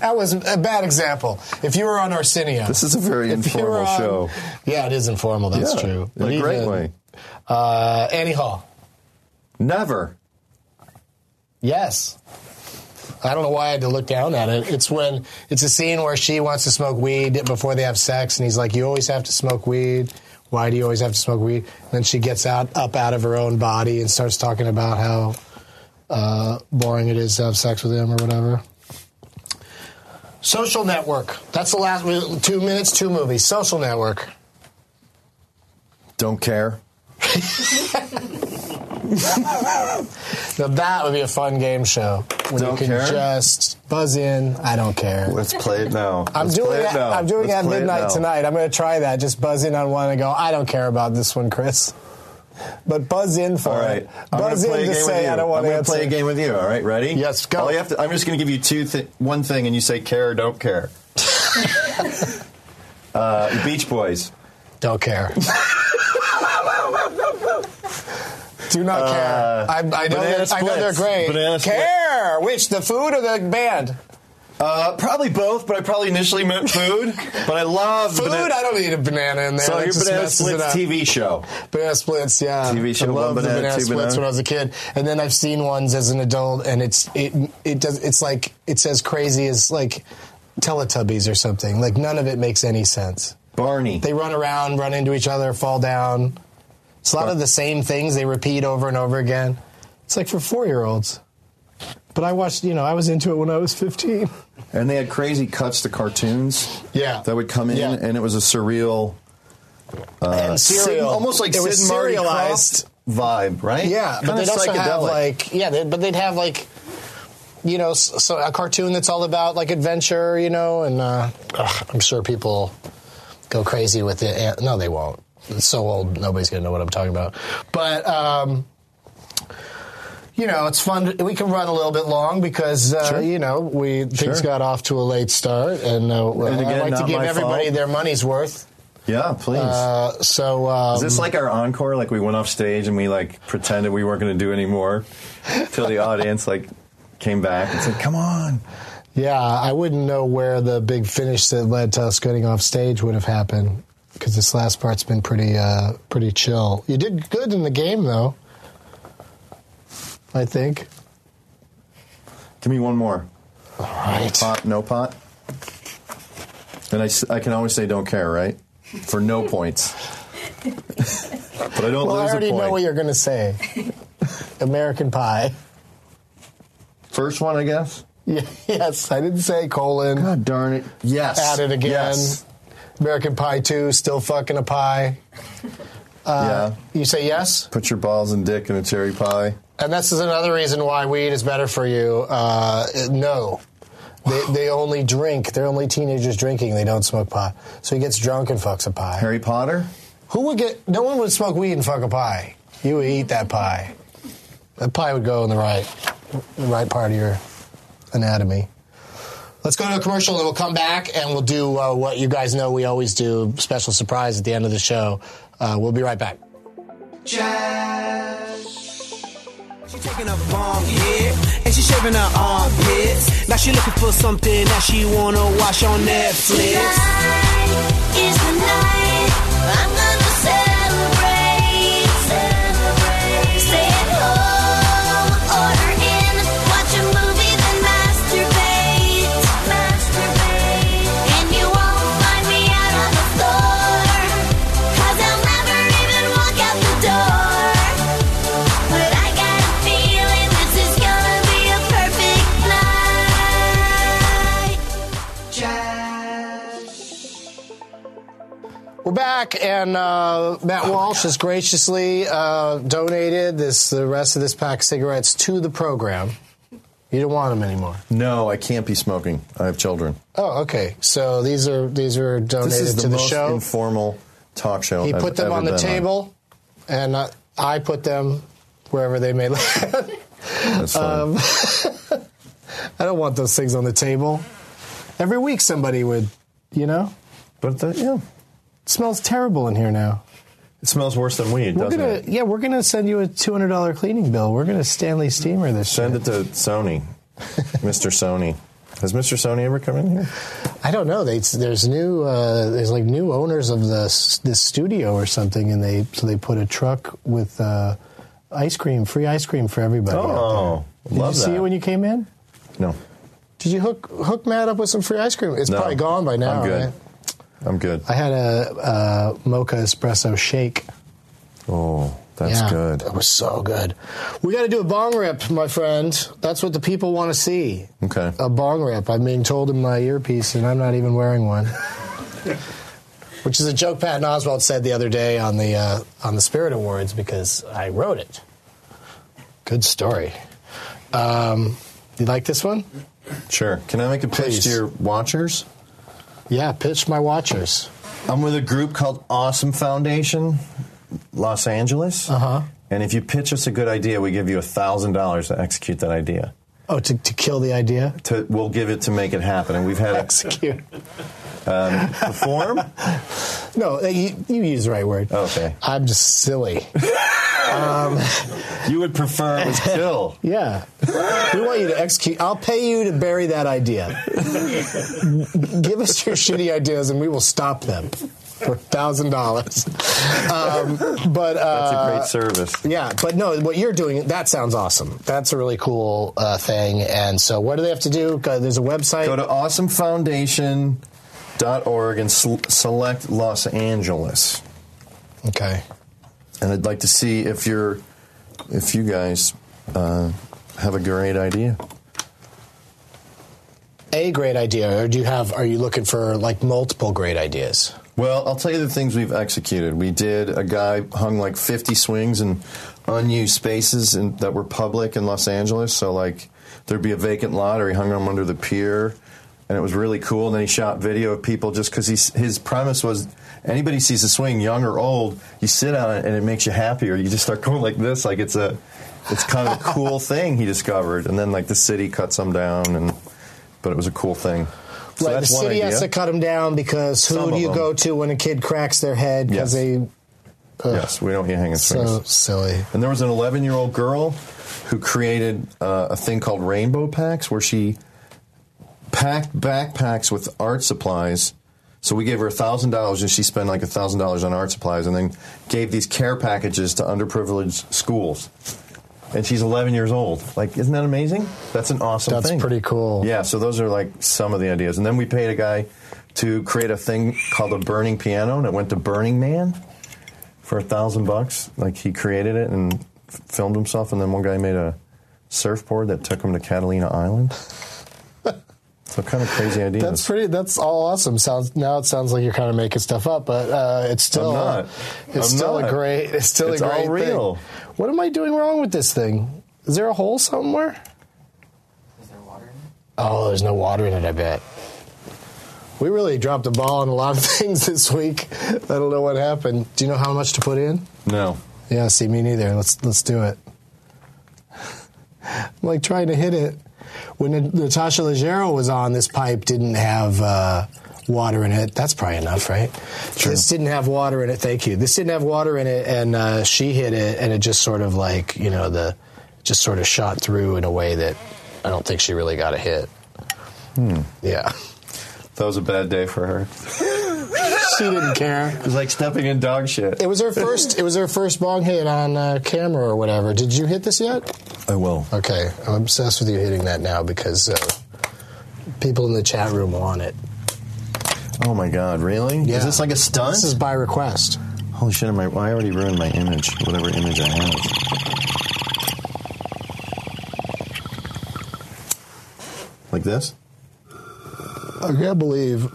That was a bad example. If you were on Arsenio. This is a very if you were informal on- show. Yeah, it is informal. That's Yeah, true. In a great even- way. Uh, Annie Hall. Never. Yes. I don't know why I had to look down at it. It's when it's a scene where she wants to smoke weed before they have sex, and he's like, "You always have to smoke weed. Why do you always have to smoke weed?" And then she gets out up out of her own body and starts talking about how uh, boring it is to have sex with him or whatever. Social Network. That's the last two minutes, two movies. Social Network. Don't care. Now that would be a fun game show when Don't you can care? just buzz in. I don't care. Let's play it now. I'm Let's doing it. now. I'm doing Let's it at midnight now. tonight. I'm going to try that. Just buzz in on one and go. I don't care about this one, Chris. But buzz in for All right. it. Buzz in to say. I don't want I'm to answer. play a game with you. All right, ready? Yes, go. All you have to, I'm just going to give you two, thi- one thing, and you say care or don't care. uh, Beach Boys. Don't care. Do not care. I, I know. Uh, They're, I know they're great. Banana Split. care. Which the food or the band? Uh, probably both, but I probably initially meant food. but I love Food. Banana. I don't need a banana in there. so That your Banana Splits. TV show. Banana splits, yeah. TV show, I love the banana, banana splits banana. when I was a kid, and then I've seen ones as an adult, and it's it it does it's like it's as crazy as like Teletubbies or something. Like none of it makes any sense. Barney. They run around, run into each other, fall down. It's a lot of the same things they repeat over and over again. It's like for four year olds. But I watched, you know, I was into it when I was 15. and they had crazy cuts to cartoons. Yeah. That would come in, Yeah. and it was a surreal, and Sid- almost like it Sid was serialized. Vibe, right? Yeah, but Kinda they'd also have like yeah, they, but they'd have like you know so a cartoon that's all about like adventure, you know, and uh, ugh, I'm sure people go crazy with it. No, they won't. It's so old, nobody's gonna know what I'm talking about. But um, you know, it's fun. To, we can run a little bit long because uh, Sure. you know we things Sure. got off to a late start, and, uh, And again, I like to give everybody fault. their money's worth. Yeah, please. Uh, so um, Is this like our encore? Like we went off stage and we like pretended we weren't going to do any more till the audience like came back and said, "Come on." Yeah, I wouldn't know where the big finish that led to us getting off stage would have happened because this last part's been pretty uh, pretty chill. You did good in the game though. I think. Give me one more. All right. Pot, no pot. And I, I can always say don't care, right? For no points. but I don't Well, I lose a already point. know what you're going to say. American Pie. First one, I guess. Yeah, yes, I didn't say colon. God darn it. Yes. At it again. Yes. American Pie 2, still fucking a pie. yeah. Uh, you say yes? Put your balls and dick in a cherry pie. And this is another reason why weed is better for you. Uh, no. They, they only drink. They're only teenagers drinking. They don't smoke pot. So he gets drunk and fucks a pie. Harry Potter? Who would get? No one would smoke weed and fuck a pie. You would eat that pie. That pie would go in the right, the right part of your anatomy. Let's go to a commercial, and we'll come back and we'll do uh, what you guys know we always do: special surprise at the end of the show. Uh, we'll be right back. She taking a bomb hit, and she shaving her armpits. Now she looking for something that she wanna watch on Netflix. Tonight is the night I'm gonna We're back, and uh, Matt Walsh has graciously uh, donated this the rest of this pack of cigarettes to the program. You don't want them anymore. No, I can't be smoking. I have children. Oh, okay. So these are these are donated This is to the, the most show. informal talk show. He I've put them on the table, and uh, I put them wherever they may land. That's. Um, I don't want those things on the table. Every week somebody would, you know. but the, yeah, It smells terrible in here now. it smells worse than weed, We're doesn't gonna, it? yeah, we're gonna send you a two hundred dollar cleaning bill. We're gonna Stanley Steamer this. Send it to Sony, Mr. Sony. Has Mr. Sony ever come in here? I don't know. They, there's new, uh, there's like new owners of the this studio or something, and they so they put a truck with uh, ice cream, free ice cream for everybody. Oh, did love you see that. it when you came in? No, Did you hook hook Matt up with some free ice cream? It's no. probably gone by now. I'm good. right? I'm good. I had a, uh mocha espresso shake. Oh, that's yeah, good. It was so good. We got to do a bong rip, my friend. That's what the people want to see. Okay. A bong rip. I'm being told in my earpiece, and I'm not even wearing one. Which is a joke Patton Oswalt said the other day on the uh, on the Spirit Awards because I wrote it. Good story. Um, you like this one? Sure. Can I make a pitch Please. to your watchers? Yeah, pitch my watchers. I'm with a group called Awesome Foundation, Los Angeles. Uh huh. And if you pitch us a good idea, we give you a thousand dollars to execute that idea. Oh, to, to kill the idea? To, we'll give it to make it happen. And we've had Execute. perform. No, uh, you, you use the right word. Okay. I'm just silly. You would prefer it was kill. Yeah. We want you to execute. I'll pay you to bury that idea. Give us your shitty ideas and we will stop them for $1,000. Um, but, uh, That's a great service. yeah, but no, what you're doing, that sounds awesome. That's a really cool uh, thing. And so, what do they have to do? Uh, There's a website. Go to awesomefoundation.org and sel- select Los Angeles. okay. And I'd like to see if you're, if you guys uh, have a great idea. A great idea, or do you have, are you looking for like multiple great ideas? Well, I'll tell you the things we've executed. We did a guy hung like 50 swings in unused spaces in, that were public in Los Angeles. So like there'd be a vacant lot, or he hung them under the pier, and it was really cool. And then he shot video of people just because his premise was anybody sees a swing, young or old, you sit on it and it makes you happy, or you just start going like this, like it's a it's kind of a cool thing he discovered. And then like the city cut some down, and but it was a cool thing. So right, the city has to cut them down because who Some do you them. go to when a kid cracks their head because Yes. they. Ugh, Yes, we don't get hanging swings. So silly. And there was an 11 year old girl who created uh, a thing called Rainbow Packs where she packed backpacks with art supplies. So we gave her $1,000 and she spent like $1,000 on art supplies and then gave these care packages to underprivileged schools. And she's 11 years old. Like, isn't that amazing? That's an awesome That's thing. pretty cool. Yeah, so those are like some of the ideas. And then we paid a guy to create a thing called a burning piano and it went to Burning Man for a thousand bucks. Like he created it and f- filmed himself, and then one guy made a surfboard that took him to Catalina Island. So kind of crazy ideas. That's pretty. That's all awesome. Sounds now it sounds like you're kind of making stuff up, but uh, it's still I'm not. it's I'm still not. a great. It's still It's a all great real. thing. What am I doing wrong with this thing? Is there a hole somewhere? Is there water in it? Oh, there's no water in it. I bet. We really dropped the ball on a lot of things this week. I don't know what happened. Do you know how much to put in? no. Yeah, see me neither. Let's let's do it. I'm like trying to hit it. When Natasha Leggero was on, this pipe didn't have uh, water in it. That's probably enough, right? This didn't have water in it. Thank you. This didn't have water in it, and uh, she hit it, and it just sort of like you know the just sort of shot through in a way that I don't think she really got a hit. Yeah, That was a bad day for her. she didn't care. It was like stepping in dog shit. It was her first. It was her first bong hit on uh, camera or whatever. Did you hit this yet? I will. Okay, I'm obsessed with you hitting that now because uh, people in the chat room want it. Oh my god, really? Yeah. Is this like a stunt? This is by request. Holy shit, am I, I already ruined my image, whatever image I have. Like this? I can't believe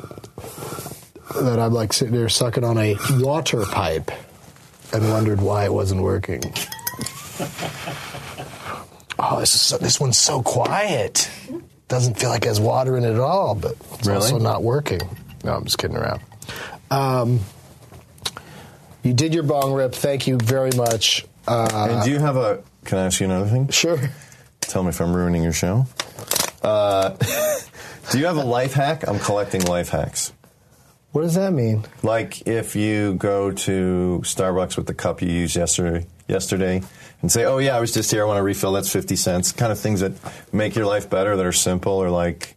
that I'm like sitting there sucking on a water pipe and wondered why it wasn't working. Oh, this is so, this one's so quiet. Doesn't feel like it has water in it at all, but it's Really? also not working. No, I'm just kidding around. Um, you did your bong rip. Thank you very much. Uh, and do you have a. Can I ask you another thing? sure. Tell me if I'm ruining your show. Uh, do you have a life hack? I'm collecting life hacks. What does that mean? Like if you go to Starbucks with the cup you used yesterday, yesterday, and say, "Oh yeah, I was just here. I want to refill. That's fifty cents." Kind of things that make your life better, that are simple, or like,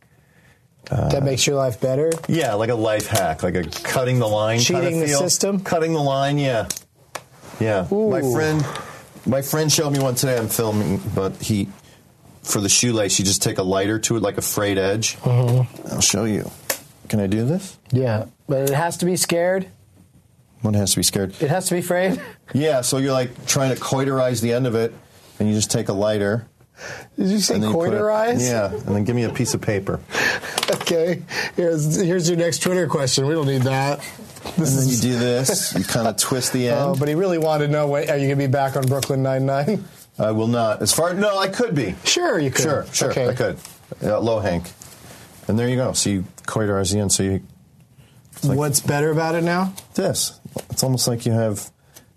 that makes your life better. yeah, like a life hack, like a cutting the line, kind Cheating of the feel. system? Cutting the line, yeah, yeah. My friend, my friend showed me one today. I'm filming, but he. For the shoelace, you just take a lighter to it like a frayed edge. Mm-hmm. I'll show you. Can I do this? Yeah, but it has to be scared. One has to be scared. It has to be frayed. Yeah, so you're like trying to coiterize the end of it, and you just take a lighter. Did you say and then you put it- coiterize? yeah, and then give me a piece of paper. Okay. Here's here's your next Twitter question. We don't need that. And then you do this. You kind of twist the oh, end. Oh, but he really wanted to know. When, are you going to be back on Brooklyn Nine Nine? I will not. As far no, I could be. Sure, you could. Sure, sure, Okay. I could. Yeah, low Hank. And there you go. So you coiterize the end. So you like- What's better about it now? this. It's almost like you have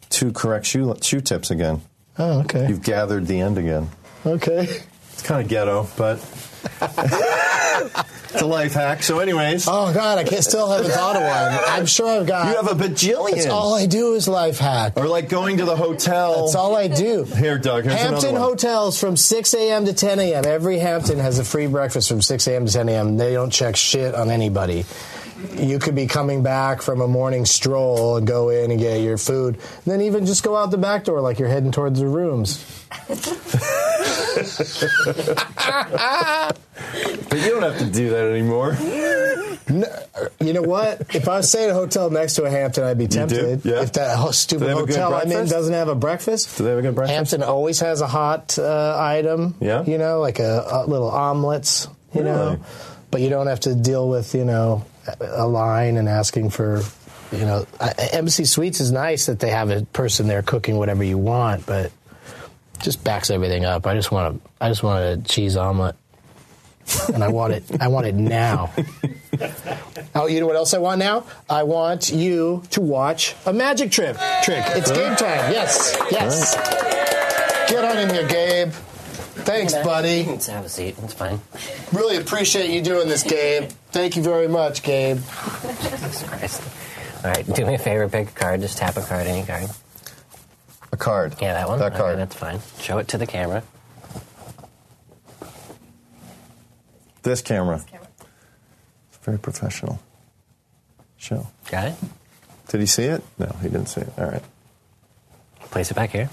two correct shoe shoe tips again. Oh, okay. You've gathered the end again. Okay. It's kind of ghetto, but it's a life hack. So, anyways, Oh God, I can't, still haven't thought of one. I'm sure I've got. you have a bajillion. That's all I do is life hack. Or like going to the hotel. That's all I do. Here, Doug. Hampton hotels from 6 a.m. to 10 a.m. Every Hampton has a free breakfast from 6 a.m. to 10 a.m. They don't check shit on anybody. You could be coming back from a morning stroll and go in and get your food. And then even just go out the back door like you're heading towards the rooms. But you don't have to do that anymore. You know what? If I was staying at a hotel next to a Hampton, I'd be tempted. Yeah. If that stupid they have a good hotel I'm in doesn't have a breakfast. Do they have a good breakfast? Hampton always has a hot uh, item. Yeah? You know, like a, a little omelets, you Really? know. But you don't have to deal with, you know, a line and asking for, you know, Embassy Suites is nice that they have a person there cooking whatever you want, but just backs everything up. I just want a, I just want a cheese omelet. and I want it. I want it now. Oh, you know what else I want now? I want you to watch a magic trip trick. It's game time. Yes, yes. Get on in here, Gabe. Thanks, buddy. Let's have a seat. It's fine. Really appreciate you doing this, Gabe. Thank you very much, Gabe. Jesus Christ. All right, do me a favor. Pick a card. Just tap a card, any card. A card. Yeah, that one. That Okay, card. that's fine. Show it to the camera. This camera. It's very professional. Show. Got it. Did he see it? No, he didn't see it. All right. Place it back here.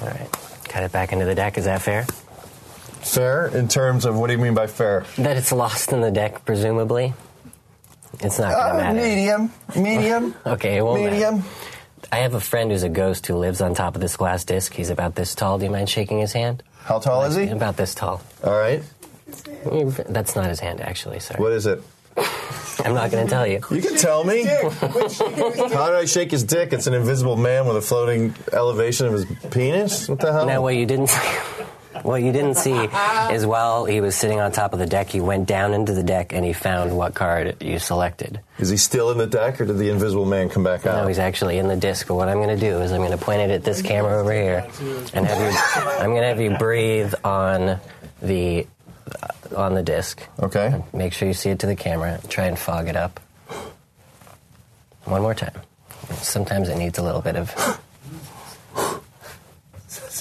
All right. Cut it back into the deck. Is that fair? Fair in terms of what do you mean by fair? That it's lost in the deck, presumably. It's not gonna Uh, matter. medium. Medium. Okay, it won't matter. medium. I have a friend who's a ghost who lives on top of this glass disc. He's about this tall. Do you mind shaking his hand? How tall is he? About this tall. All right. That's not his hand, actually. Sorry. What is it? I'm not going to tell you. You can tell me. How did I shake his dick? It's an invisible man with a floating elevation of his penis. What the hell? No, what you didn't. What you didn't see is while he was sitting on top of the deck, he went down into the deck and he found what card you selected. Is he still in the deck, or did the invisible man come back out? No, he's actually in the disc. But what I'm going to do is I'm going to point it at this camera over here, and have you. I'm going to have you breathe on the on the disc. Okay. Make sure you see it to the camera. Try and fog it up. One more time. Sometimes it needs a little bit of.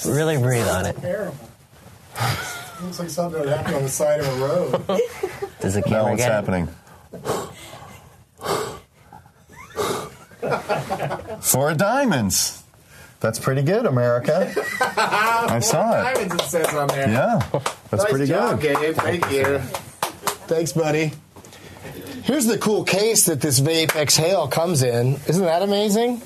Really breathe on it. Terrible. Looks like something that happened on the side of a road. Does the Now camera what's get it? happening? Four diamonds. That's pretty good, America. I saw it. Diamonds, it says on there. Yeah, that's nice pretty job, good. Gabe. Thank you. Thanks, buddy. Here's the cool case that this vape exhale comes in. Isn't that amazing?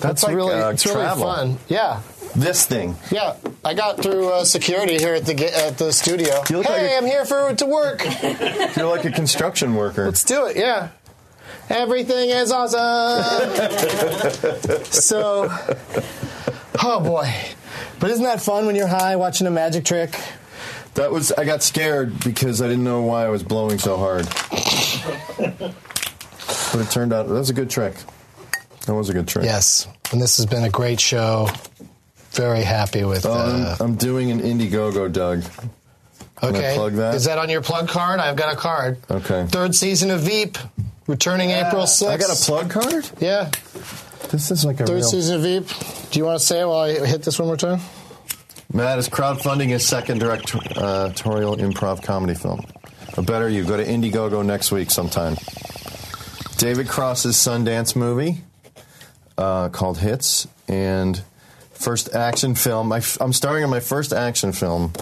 That's like, really, uh, it's really fun. Yeah, This thing. yeah. I got through uh, security here at the at the studio. You look hey, like a- I'm here for to work. You're like a construction worker. Let's do it. Yeah. Everything is awesome. so, oh boy. But isn't that fun when you're high watching a magic trick? That was. I got scared because I didn't know why I was blowing so hard. But it turned out that was a good trick. That was a good trick. Yes. And this has been a great show. Very happy with. Oh, Uh, I'm, I'm doing an Indiegogo, Doug. Can okay. plug that? Is that on your plug card? I've got a card. Okay. Third season of Veep, returning April 6th. I got a plug card. Yeah. This is like a Third real. season of Veep. Do you want to say it while I hit this one more time? Matt is crowdfunding his second directorial improv comedy film. A better you. Go to Indiegogo next week sometime. David Cross's Sundance movie uh, called Hits and first action film. My, I'm starring in my first action film,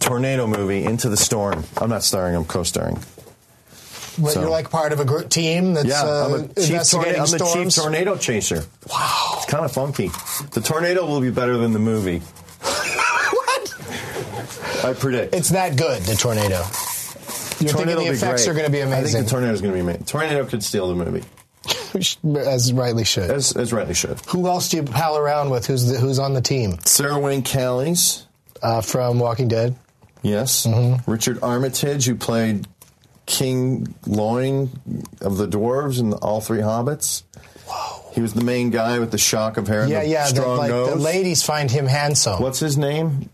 tornado movie, Into the Storm. I'm not starring. I'm co-starring. What, So- You're like part of a gr- team that's Yeah, uh, I'm a chief, investigating tornado, I'm the chief tornado chaser. Wow, it's kind of funky. The tornado will be better than the movie. What? I predict. It's that good, the tornado. You're tornado thinking the effects great. are going to be amazing. I think the tornado is going to be amazing. Tornado could steal the movie, as rightly should. as, as rightly should. Who else do you pal around with? Who's the, who's on the team Sarah Wayne Callies, uh, from Walking Dead? yes. Mm-hmm. Richard Armitage, who played King Loin of the dwarves in all three Hobbits. He was the main guy with the shock of hair and Yeah, the yeah. The, like nose. the ladies find him handsome. What's his name?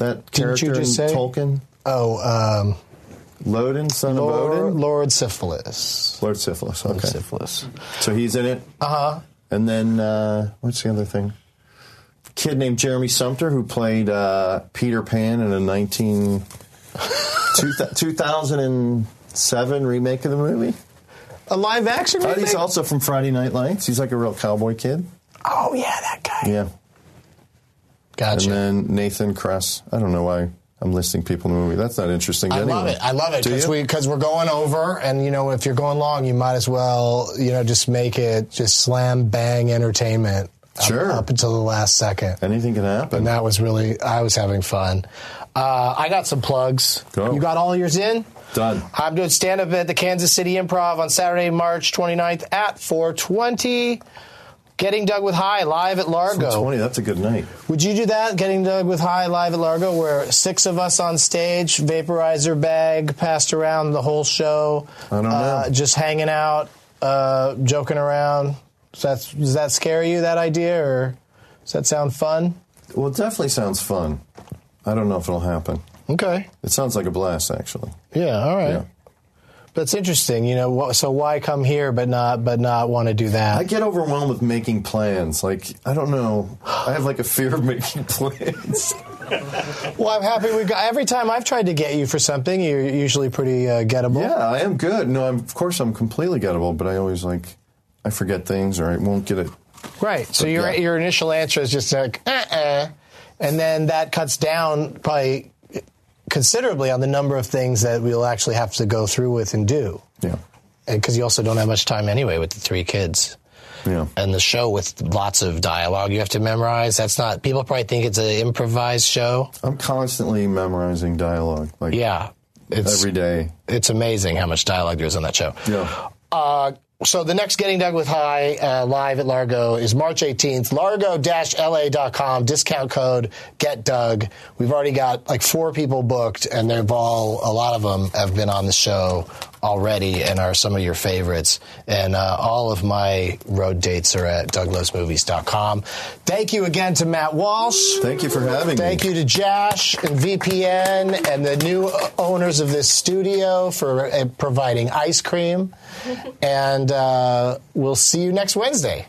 That character just in say? Tolkien? Oh, um, Lodin, son of Lord, Odin? Lord Syphilis. Lord Syphilis. Okay. Syphilis. So he's in it. Uh huh. And then, uh, what's the other thing? Kid named Jeremy Sumpter who played uh, Peter Pan in a 19, two, 2007 remake of the movie. A live action Uh, remake? he's also from Friday Night Lights. He's like a real cowboy kid. oh yeah, that guy. Yeah. Gotcha. And then Nathan Kress. I don't know why I'm listing people in the movie. That's not interesting. I love it. I love it because we because we're going over, and you know, if you're going long, you might as well, you know, just make it just slam bang entertainment. up- Sure. Up, until the last second, Anything can happen. and that was really I was having fun. Uh, I got some plugs. Go. You got all yours in. Done. I'm doing stand up at the Kansas City Improv on Saturday, March 29th at 420. Getting Doug with High live at Largo. 20, that's a good night. Would you do that? Getting Doug with High live at Largo, where six of us on stage, vaporizer bag passed around the whole show. I don't know. Uh, just hanging out, uh, joking around. Does that, does that scare you, that idea, or does that sound fun? Well, it definitely sounds fun. I don't know if it'll happen. Okay. It sounds like a blast, actually. Yeah, all right. Yeah. But it's interesting, you know. So why come here, but not, but not want to do that? I get overwhelmed with making plans. Like, I don't know. I have like a fear of making plans. Well, I'm happy we got. Every time I've tried to get you for something, you're usually pretty uh, gettable. yeah, I am good. No, I'm, of course I'm completely gettable, but I always like, I forget things or I won't get it. Right. So your yeah. your initial answer is just like, uh, uh and then that cuts down probably considerably on the number of things that we'll actually have to go through with and do, Yeah. because you also don't have much time anyway with the three kids. Yeah. and the show with lots of dialogue you have to memorize. That's not. People probably think it's an improvised show. I'm constantly memorizing dialogue. Like Yeah, it's every day. it's amazing how much dialogue there is on that show. Yeah. Uh, so the next Getting Doug with High uh, live at Largo is March 18th. Largo-la.com, discount code Get Dug. We've already got like four people booked, and they've all, a lot of them have been on the show already and are some of your favorites. And uh, all of my road dates are at douglasmovies.com. Thank you again to Matt Walsh. Thank you for having Thank me. Thank you to Josh and VPN and the new owners of this studio for uh, providing ice cream. And uh, we'll see you next Wednesday.